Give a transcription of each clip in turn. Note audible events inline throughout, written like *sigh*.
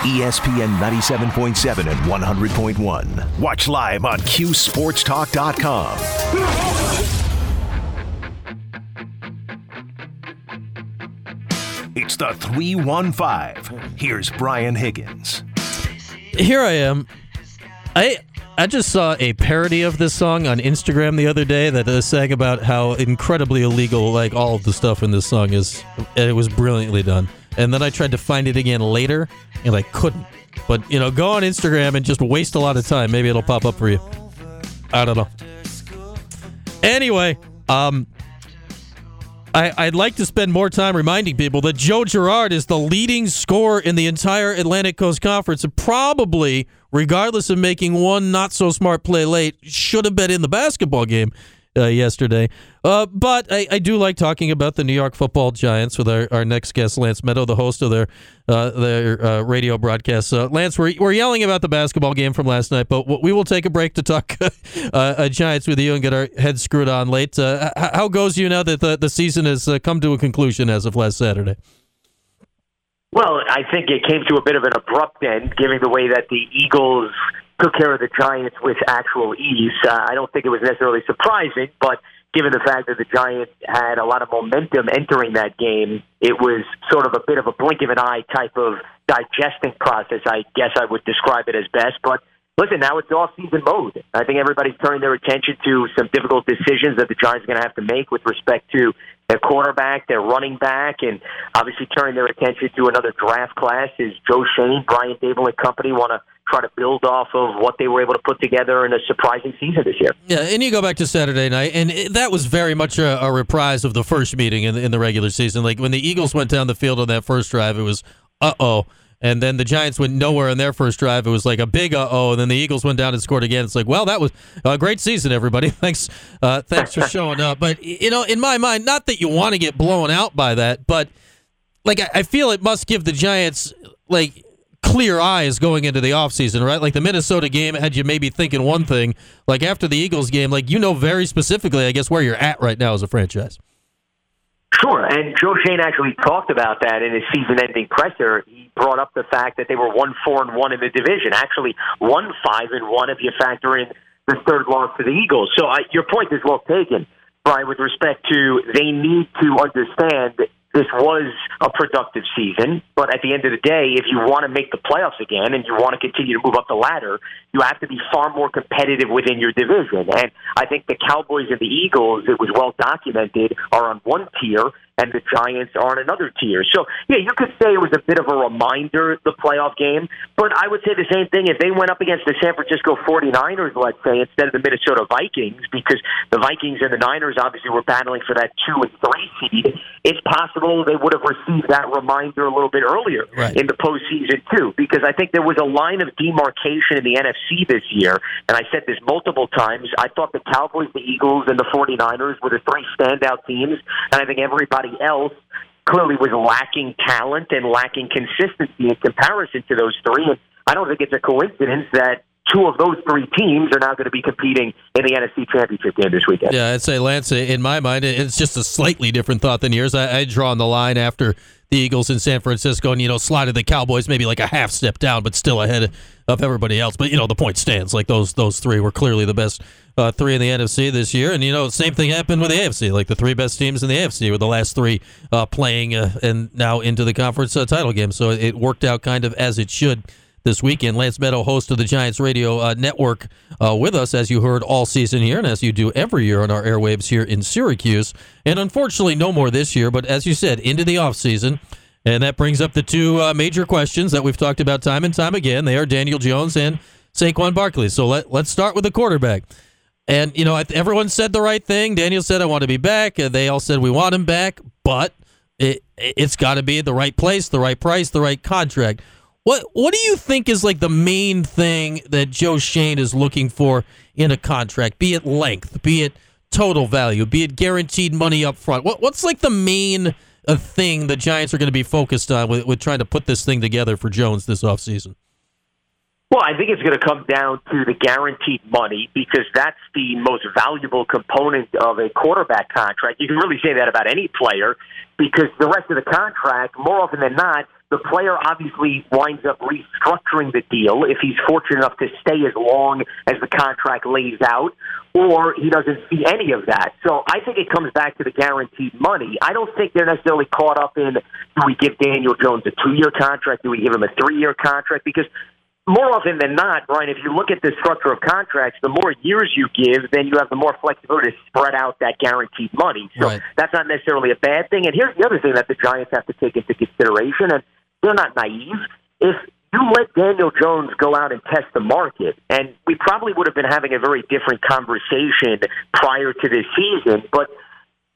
ESPN 97.7 and 100.1. Watch live on QSportsTalk.com. It's the 315. Here's Brian Higgins. Here I am. I I just saw a parody of this song on Instagram the other day that uh, sang about how incredibly illegal like all of the stuff in this song is. And it was brilliantly done. And then I tried to find it again later and I couldn't. But you know, go on Instagram and just waste a lot of time. Maybe it'll pop up for you. I don't know. Anyway, um, I, would like to spend more time reminding people that Joe Girard is the leading scorer in the entire Atlantic Coast Conference, and probably, regardless of making one not so smart play late, should have been in the basketball game uh, yesterday. Uh, but I, I, do like talking about the New York Football Giants with our, our next guest, Lance Medow, the host of their uh, their uh, radio broadcast. Uh, Lance, we're, we're yelling about the basketball game from last night, but we will take a break to talk *laughs* uh, Giants with you and get our heads screwed on late. how goes you now that the, the season has come to a conclusion as of last Saturday? Well, I think it came to a bit of an abrupt end, given the way that the Eagles took care of the Giants with actual ease. Uh, I don't think it was necessarily surprising, but given the fact that the Giants had a lot of momentum entering that game, it was sort of a bit of a blink of an eye type of digesting process. I guess I would describe it as best. But listen, now it's off season mode. I think everybody's turning their attention to some difficult decisions that the Giants are going to have to make with respect to their quarterback, their running back, and obviously turning their attention to another draft class. Is Joe Schoen, Brian Daboll and company want to try to build off of what they were able to put together in a surprising season this year. Yeah, and you go back to Saturday night, and it, that was very much a, a, reprise of the first meeting in, in the regular season. Like when the Eagles went down the field on that first drive, it was uh oh. And then the Giants went nowhere in their first drive. It was like a big uh oh. And then the Eagles went down and scored again. It's like, well, that was a great season, everybody. *laughs* Thanks, uh, thanks for showing up. But you know, in my mind, not that you want to get blown out by that, but like I, I feel it must give the Giants like clear eyes going into the offseason, right? Like the Minnesota game had you maybe thinking one thing. Like after the Eagles game, like you know very specifically, I guess, where you're at right now as a franchise. Sure, and Joe Schoen actually talked about that in his season-ending presser. He brought up the fact that they were one four and one in the division, actually one five and one if you factor in the third loss to the Eagles. So I, your point is well taken, Brian. With respect to they need to understand this was a productive season, but at the end of the day, if you want to make the playoffs again and you want to continue to move up the ladder, you have to be far more competitive within your division. And I think the Cowboys and the Eagles, it was well documented, are on one tier, and the Giants are on another tier. So, yeah, you could say it was a bit of a reminder, the playoff game, but I would say the same thing if they went up against the San Francisco 49ers, let's say, instead of the Minnesota Vikings, because the Vikings and the Niners obviously were battling for that two and three seed. It's possible they would have received that reminder a little bit earlier right. in the postseason, too, because I think there was a line of demarcation in the NFC this year, and I said this multiple times. I thought the Cowboys, the Eagles, and the 49ers were the three standout teams, and I think everybody everybody else clearly was lacking talent and lacking consistency in comparison to those three. And I don't think it's a coincidence that two of those three teams are now going to be competing in the NFC Championship game this weekend. Yeah, I'd say, Lance, in my mind, it's just a slightly different thought than yours. I, I draw on the line after the Eagles in San Francisco and, you know, slided the Cowboys maybe like a half step down, but still ahead of everybody else. But, you know, the point stands. Like those those three were clearly the best uh, three in the NFC this year. And, you know, same thing happened with the AFC. Like the three best teams in the AFC were the last three uh, playing uh, and now into the conference uh, title game. So it worked out kind of as it should this weekend. Lance Medow, host of the Giants Radio uh, Network, uh, with us, as you heard all season here, and as you do every year on our airwaves here in Syracuse. And unfortunately, no more this year, but as you said, into the offseason. And that brings up the two uh, major questions that we've talked about time and time again. They are Daniel Jones and Saquon Barkley. So let, let's start with the quarterback. And, you know, everyone said the right thing. Daniel said, I want to be back. They all said, we want him back, but it, it's got to be at the right place, the right price, the right contract. What What do you think is like the main thing that Joe Schoen is looking for in a contract? Be it length, be it total value, be it guaranteed money up front. What What's like the main uh, thing the Giants are going to be focused on with, with trying to put this thing together for Jones this offseason? Well, I think it's going to come down to the guaranteed money because that's the most valuable component of a quarterback contract. You can really say that about any player because the rest of the contract, more often than not, the player obviously winds up restructuring the deal if he's fortunate enough to stay as long as the contract lays out, or he doesn't see any of that. So I think it comes back to the guaranteed money. I don't think they're necessarily caught up in do we give Daniel Jones a two year contract? Do we give him a three year contract? Because more often than not, Brian, if you look at the structure of contracts, the more years you give, then you have the more flexibility to spread out that guaranteed money. So Right. that's not necessarily a bad thing. And here's the other thing that the Giants have to take into consideration, and they're not naive. If you let Daniel Jones go out and test the market, and we probably would have been having a very different conversation prior to this season, but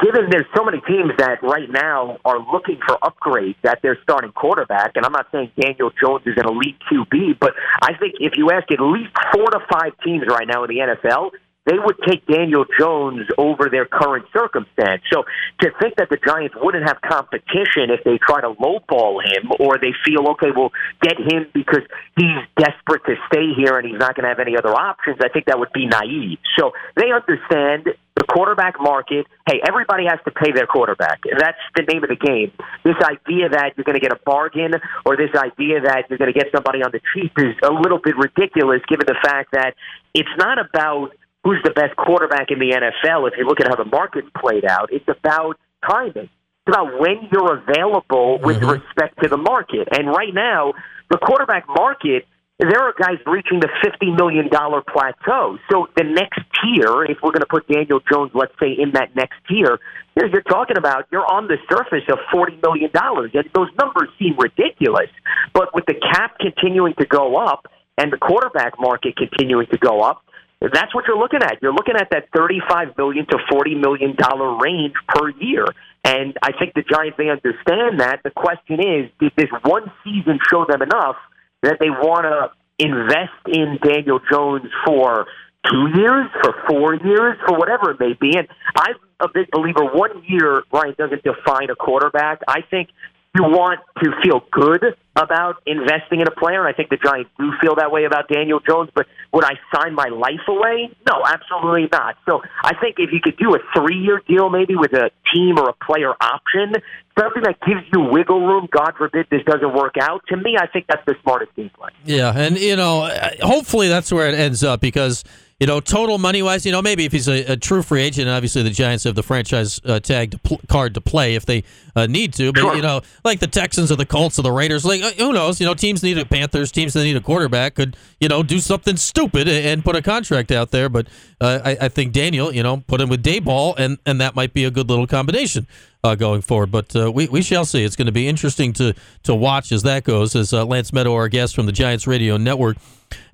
given there's so many teams that right now are looking for upgrades at their starting quarterback, and I'm not saying Daniel Jones is an elite QB, but I think if you ask at least four to five teams right now in the NFL, they would take Daniel Jones over their current circumstance. So to think that the Giants wouldn't have competition if they try to lowball him or they feel, okay, we'll get him because he's desperate to stay here and he's not going to have any other options, I think that would be naive. So they understand the quarterback market. Hey, everybody has to pay their quarterback. That's the name of the game. This idea that you're going to get a bargain or this idea that you're going to get somebody on the cheap is a little bit ridiculous given the fact that it's not about who's the best quarterback in the NFL if you look at how the market's played out. It's about timing. It's about when you're available with Mhm. respect to the market. And right now, the quarterback market there are guys reaching the fifty million dollar plateau. So the next tier, if we're going to put Daniel Jones, let's say, in that next tier, you're talking about, you're on the surface of forty million dollars, and those numbers seem ridiculous. But with the cap continuing to go up and the quarterback market continuing to go up, that's what you're looking at. You're looking at that thirty-five million to forty million dollar range per year. And I think the Giants they understand that. The question is, did this one season show them enough? that they want to invest in Daniel Jones for two years, for four years, for whatever it may be. And I'm a big believer. One year, Ryan doesn't define a quarterback. I think you want to feel good about investing in a player. And I think the Giants do feel that way about Daniel Jones. But would I sign my life away? No, absolutely not. So I think if you could do a three-year deal, maybe with a team or a player option, something that gives you wiggle room. God forbid this doesn't work out. To me, I think that's the smartest game plan. Yeah, and you know, hopefully that's where it ends up because you know, total money wise, you know, maybe if he's a, a true free agent, obviously the Giants have the franchise uh, tag to pl- card to play if they uh, need to. But Sure. you know, like the Texans or the Colts or the Raiders, like uh, who knows? You know, teams need a Panthers, teams that need a quarterback could you know do something stupid and and put a contract out there. But uh, I, I think Daniel, you know, put him with Daboll, and and that might be a good little combination. Uh, going forward, but uh, we, we shall see. It's going to be interesting to to watch as that goes. As uh, Lance Medow, our guest from the Giants Radio Network,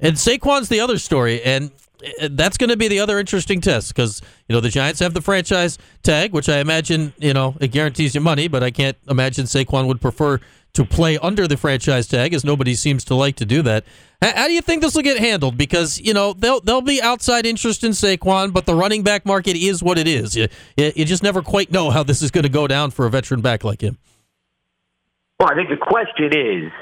and Saquon's the other story, and Uh, that's going to be the other interesting test because you know the Giants have the franchise tag, which I imagine you know it guarantees you money, but I can't imagine Saquon would prefer to play under the franchise tag, as nobody seems to like to do that. How, do you think this will get handled? Because you know there'll there'll be outside interest in Saquon, but the running back market is what it is. You, you just never quite know how this is going to go down for a veteran back like him. Well, I think the question is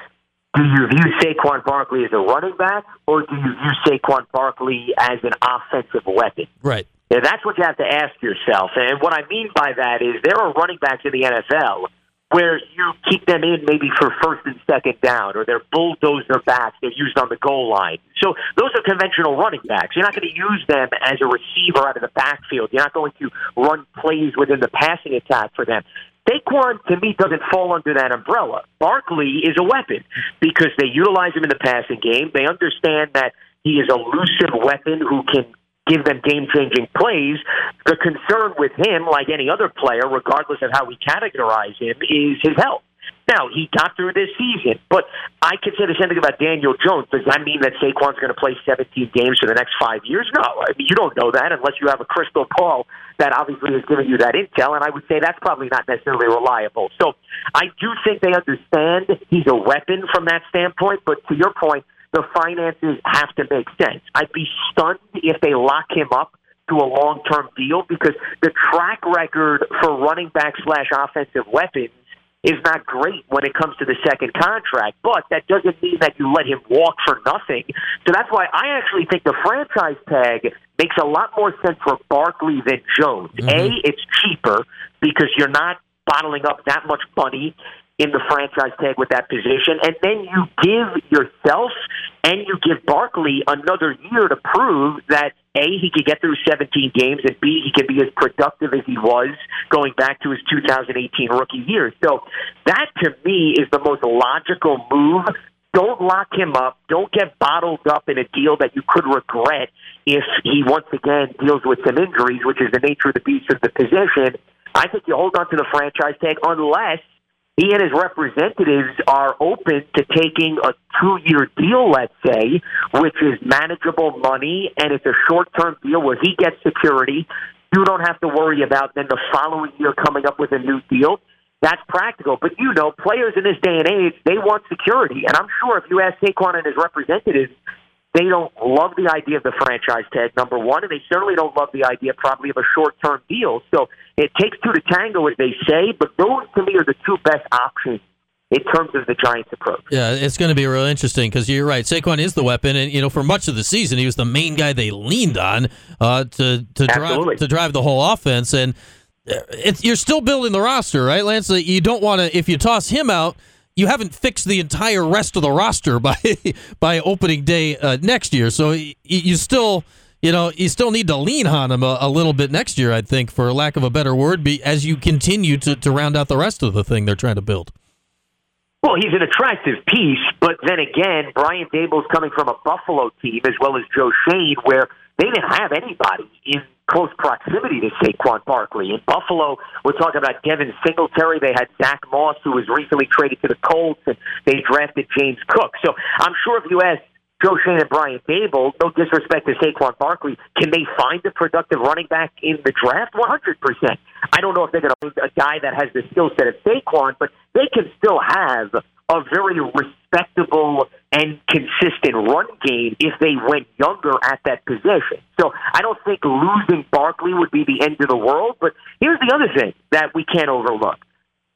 do you view Saquon Barkley as a running back, or do you view Saquon Barkley as an offensive weapon? Right. Yeah, that's what you have to ask yourself. And what I mean by that is there are running backs in the NFL where you keep them in maybe for first and second down, or they're bulldozer backs. They're used on the goal line. So those are conventional running backs. You're not going to use them as a receiver out of the backfield. You're not going to run plays within the passing attack for them. Saquon, to me, doesn't fall under that umbrella. Barkley is a weapon because they utilize him in the passing game. They understand that he is a elusive weapon who can give them game changing plays. The concern with him, like any other player, regardless of how we categorize him, is his health. Now, he got through this season, but I can say the same thing about Daniel Jones. Does that mean that Saquon's going to play 17 games for the next five years? No. I mean, you don't know that unless you have a crystal ball that obviously is giving you that intel, and I would say that's probably not necessarily reliable. So I do think they understand he's a weapon from that standpoint, but to your point, the finances have to make sense. I'd be stunned if they lock him up to a long term deal because the track record for running back slash offensive weapons is not great when it comes to the second contract, but that doesn't mean that you let him walk for nothing. So that's why I actually think the franchise tag makes a lot more sense for Barkley than Jones. Mm-hmm. A, it's cheaper because you're not bottling up that much money in the franchise tag with that position, and then you give yourself and you give Barkley another year to prove that a he could get through 17 games, and b he can be as productive as he was going back to his 2018 rookie year. So that to me is the most logical move. Don't lock him up. Don't get bottled up in a deal that you could regret if he once again deals with some injuries, which is the nature of the beast of the position. I think you hold on to the franchise tag unless he and his representatives are open to taking a two year deal, let's say, which is manageable money and it's a short term deal where he gets security. You don't have to worry about then the following year coming up with a new deal. That's practical. But you know, players in this day and age, they want security. And I'm sure if you ask Saquon and his representatives, they don't love the idea of the franchise tag, number one, and they certainly don't love the idea probably of a short term deal. So it takes two to tango, as they say, but those to me are the two best options in terms of the Giants' approach. Yeah, it's going to be real interesting because you're right. Saquon is the weapon, and you know for much of the season he was the main guy they leaned on uh, to to drive to drive the whole offense, and uh, it's, you're still building the roster, right, Lance? You don't want to if you toss him out you haven't fixed the entire rest of the roster by *laughs* by opening day uh, next year. So you, you, still, you know, you still need to lean on him a, a, little bit next year. I think, for lack of a better word, be, as you continue to, to round out the rest of the thing they're trying to build. Well, he's an attractive piece, but then again, Brian Daboll's coming from a Buffalo team as well as Joe Schoen, where they didn't have anybody in close proximity to Saquon Barkley. In Buffalo, we're talking about Devin Singletary. They had Zach Moss, who was recently traded to the Colts, and they drafted James Cook. So I'm sure if you ask Joe Schoen and Brian Daboll, no disrespect to Saquon Barkley, can they find a productive running back in the draft? 100%. I don't know if they're going to find a guy that has the skill set of Saquon, but they can still have a very respectable and consistent run game if they went younger at that position. So I don't think losing Barkley would be the end of the world. But here's the other thing that we can't overlook.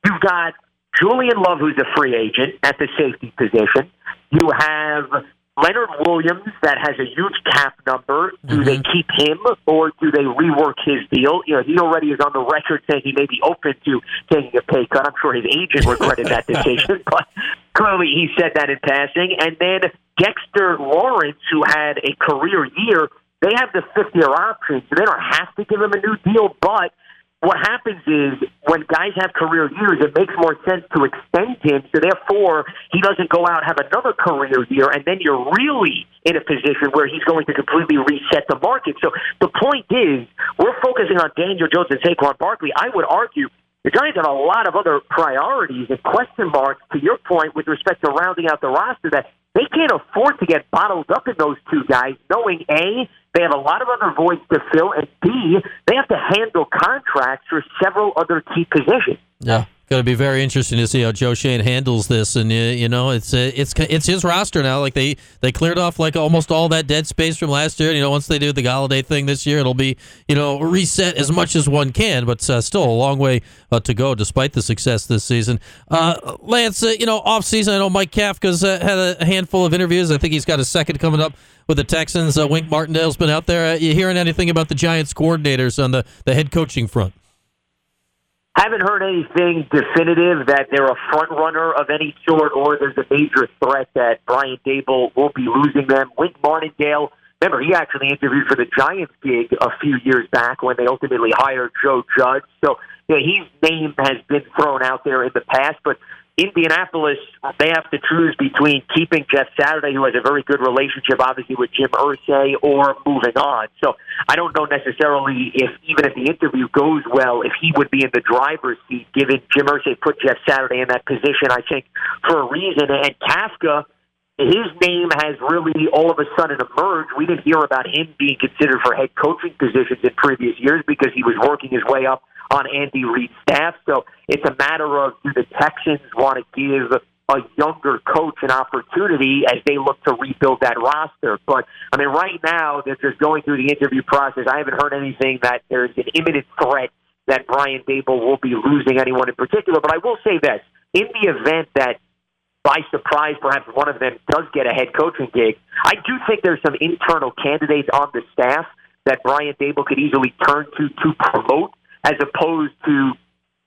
You've got Julian Love, who's a free agent at the safety position. You have Leonard Williams that has a huge cap number. Do mm-hmm. they keep him or do they rework his deal? You know, he already is on the record saying he may be open to taking a pay cut. I'm sure his agent regretted that *laughs* decision, but clearly he said that in passing. And then Dexter Lawrence, who had a career year, they have the fifth year option, so they don't have to give him a new deal, but what happens is when guys have career years, it makes more sense to extend him. So therefore, he doesn't go out have another career year, and then you're really in a position where he's going to completely reset the market. So the point is, we're focusing on Daniel Jones and Saquon Barkley. I would argue the Giants have a lot of other priorities and question marks. To your point, with respect to rounding out the roster, that they can't afford to get bottled up in those two guys, knowing a they have a lot of other voids to fill, and B, they have to handle contracts for several other key positions. Yeah. Going to be very interesting to see how Joe Schoen handles this, and you know, it's uh, it's it's his roster now. Like they they cleared off like almost all that dead space from last year. You know, once they do the Golladay thing this year, it'll be you know reset as much as one can, but uh, still a long way uh, to go despite the success this season. Uh, Lance, you know, off season, I know Mike Kafka's had a handful of interviews. I think he's got a second coming up with the Texans. Wink Martindale's been out there. You hearing anything about the Giants coordinators on the the head coaching front? Haven't heard anything definitive that they're a front runner of any sort, or there's a major threat that Brian Daboll will be losing them. Wink Martindale, remember he actually interviewed for the Giants gig a few years back when they ultimately hired Joe Judge. So yeah, his name has been thrown out there in the past, but Indianapolis, they have to choose between keeping Jeff Saturday, who has a very good relationship, obviously, with Jim Irsay, or moving on. So I don't know necessarily if, even if the interview goes well, if he would be in the driver's seat, given Jim Irsay put Jeff Saturday in that position, I think, for a reason. And Kafka, his name has really all of a sudden emerged. We didn't hear about him being considered for head coaching positions in previous years because he was working his way up on Andy Reid's staff. So it's a matter of do the Texans want to give a younger coach an opportunity as they look to rebuild that roster. But I mean, right now they're just going through the interview process. I haven't heard anything that there's an imminent threat that Brian Daboll will be losing anyone in particular. But I will say this: in the event that by surprise, perhaps one of them does get a head coaching gig. I do think there's some internal candidates on the staff that Brian Daboll could easily turn to to promote as opposed to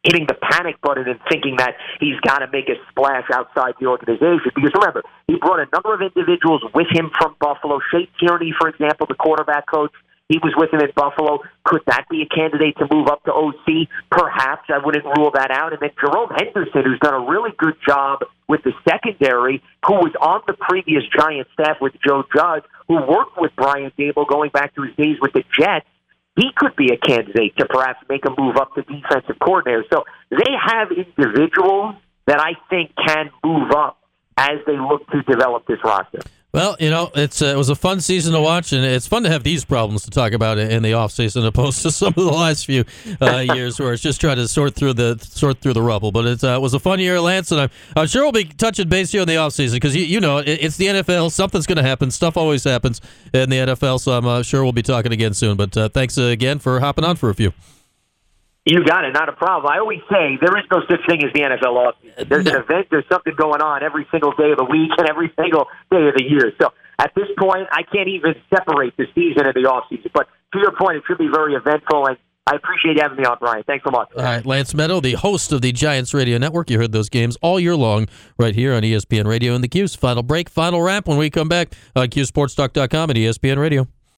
hitting the panic button and thinking that he's got to make a splash outside the organization. Because remember, he brought a number of individuals with him from Buffalo. Shea Tierney, for example, the quarterback coach, he was with him in Buffalo. Could that be a candidate to move up to OC? Perhaps. I wouldn't rule that out. And then Jerome Henderson, who's done a really good job with the secondary, who was on the previous Giant staff with Joe Judge, who worked with Brian Daboll going back to his days with the Jets. He could be a candidate to perhaps make a move up to defensive coordinator. So they have individuals that I think can move up as they look to develop this roster. Well, you know, it's uh, it was a fun season to watch, and it's fun to have these problems to talk about in the off season, *laughs* opposed to some of the last few uh, *laughs* years where it's just trying to sort through the sort through the rubble. But it uh, was a fun year, Lance, and I'm, I'm sure we'll be touching base here in the off season because you, you know it, it's the NFL. Something's going to happen. Stuff always happens in the NFL, so I'm uh, sure we'll be talking again soon. But uh, thanks again for hopping on for a few. You got it, not a problem. I always say there is no such thing as the NFL offseason. There's an event, there's something going on every single day of the week and every single day of the year. So at this point, I can't even separate the season and the offseason. But to your point, it should be very eventful, and I appreciate having me on, Brian. Thanks so much. All right, Lance Medow, the host of the Giants Radio Network. You heard those games all year long right here on ESPN Radio and the Q's. Final break, final wrap when we come back uh, on QSportsTalk.com and ESPN Radio.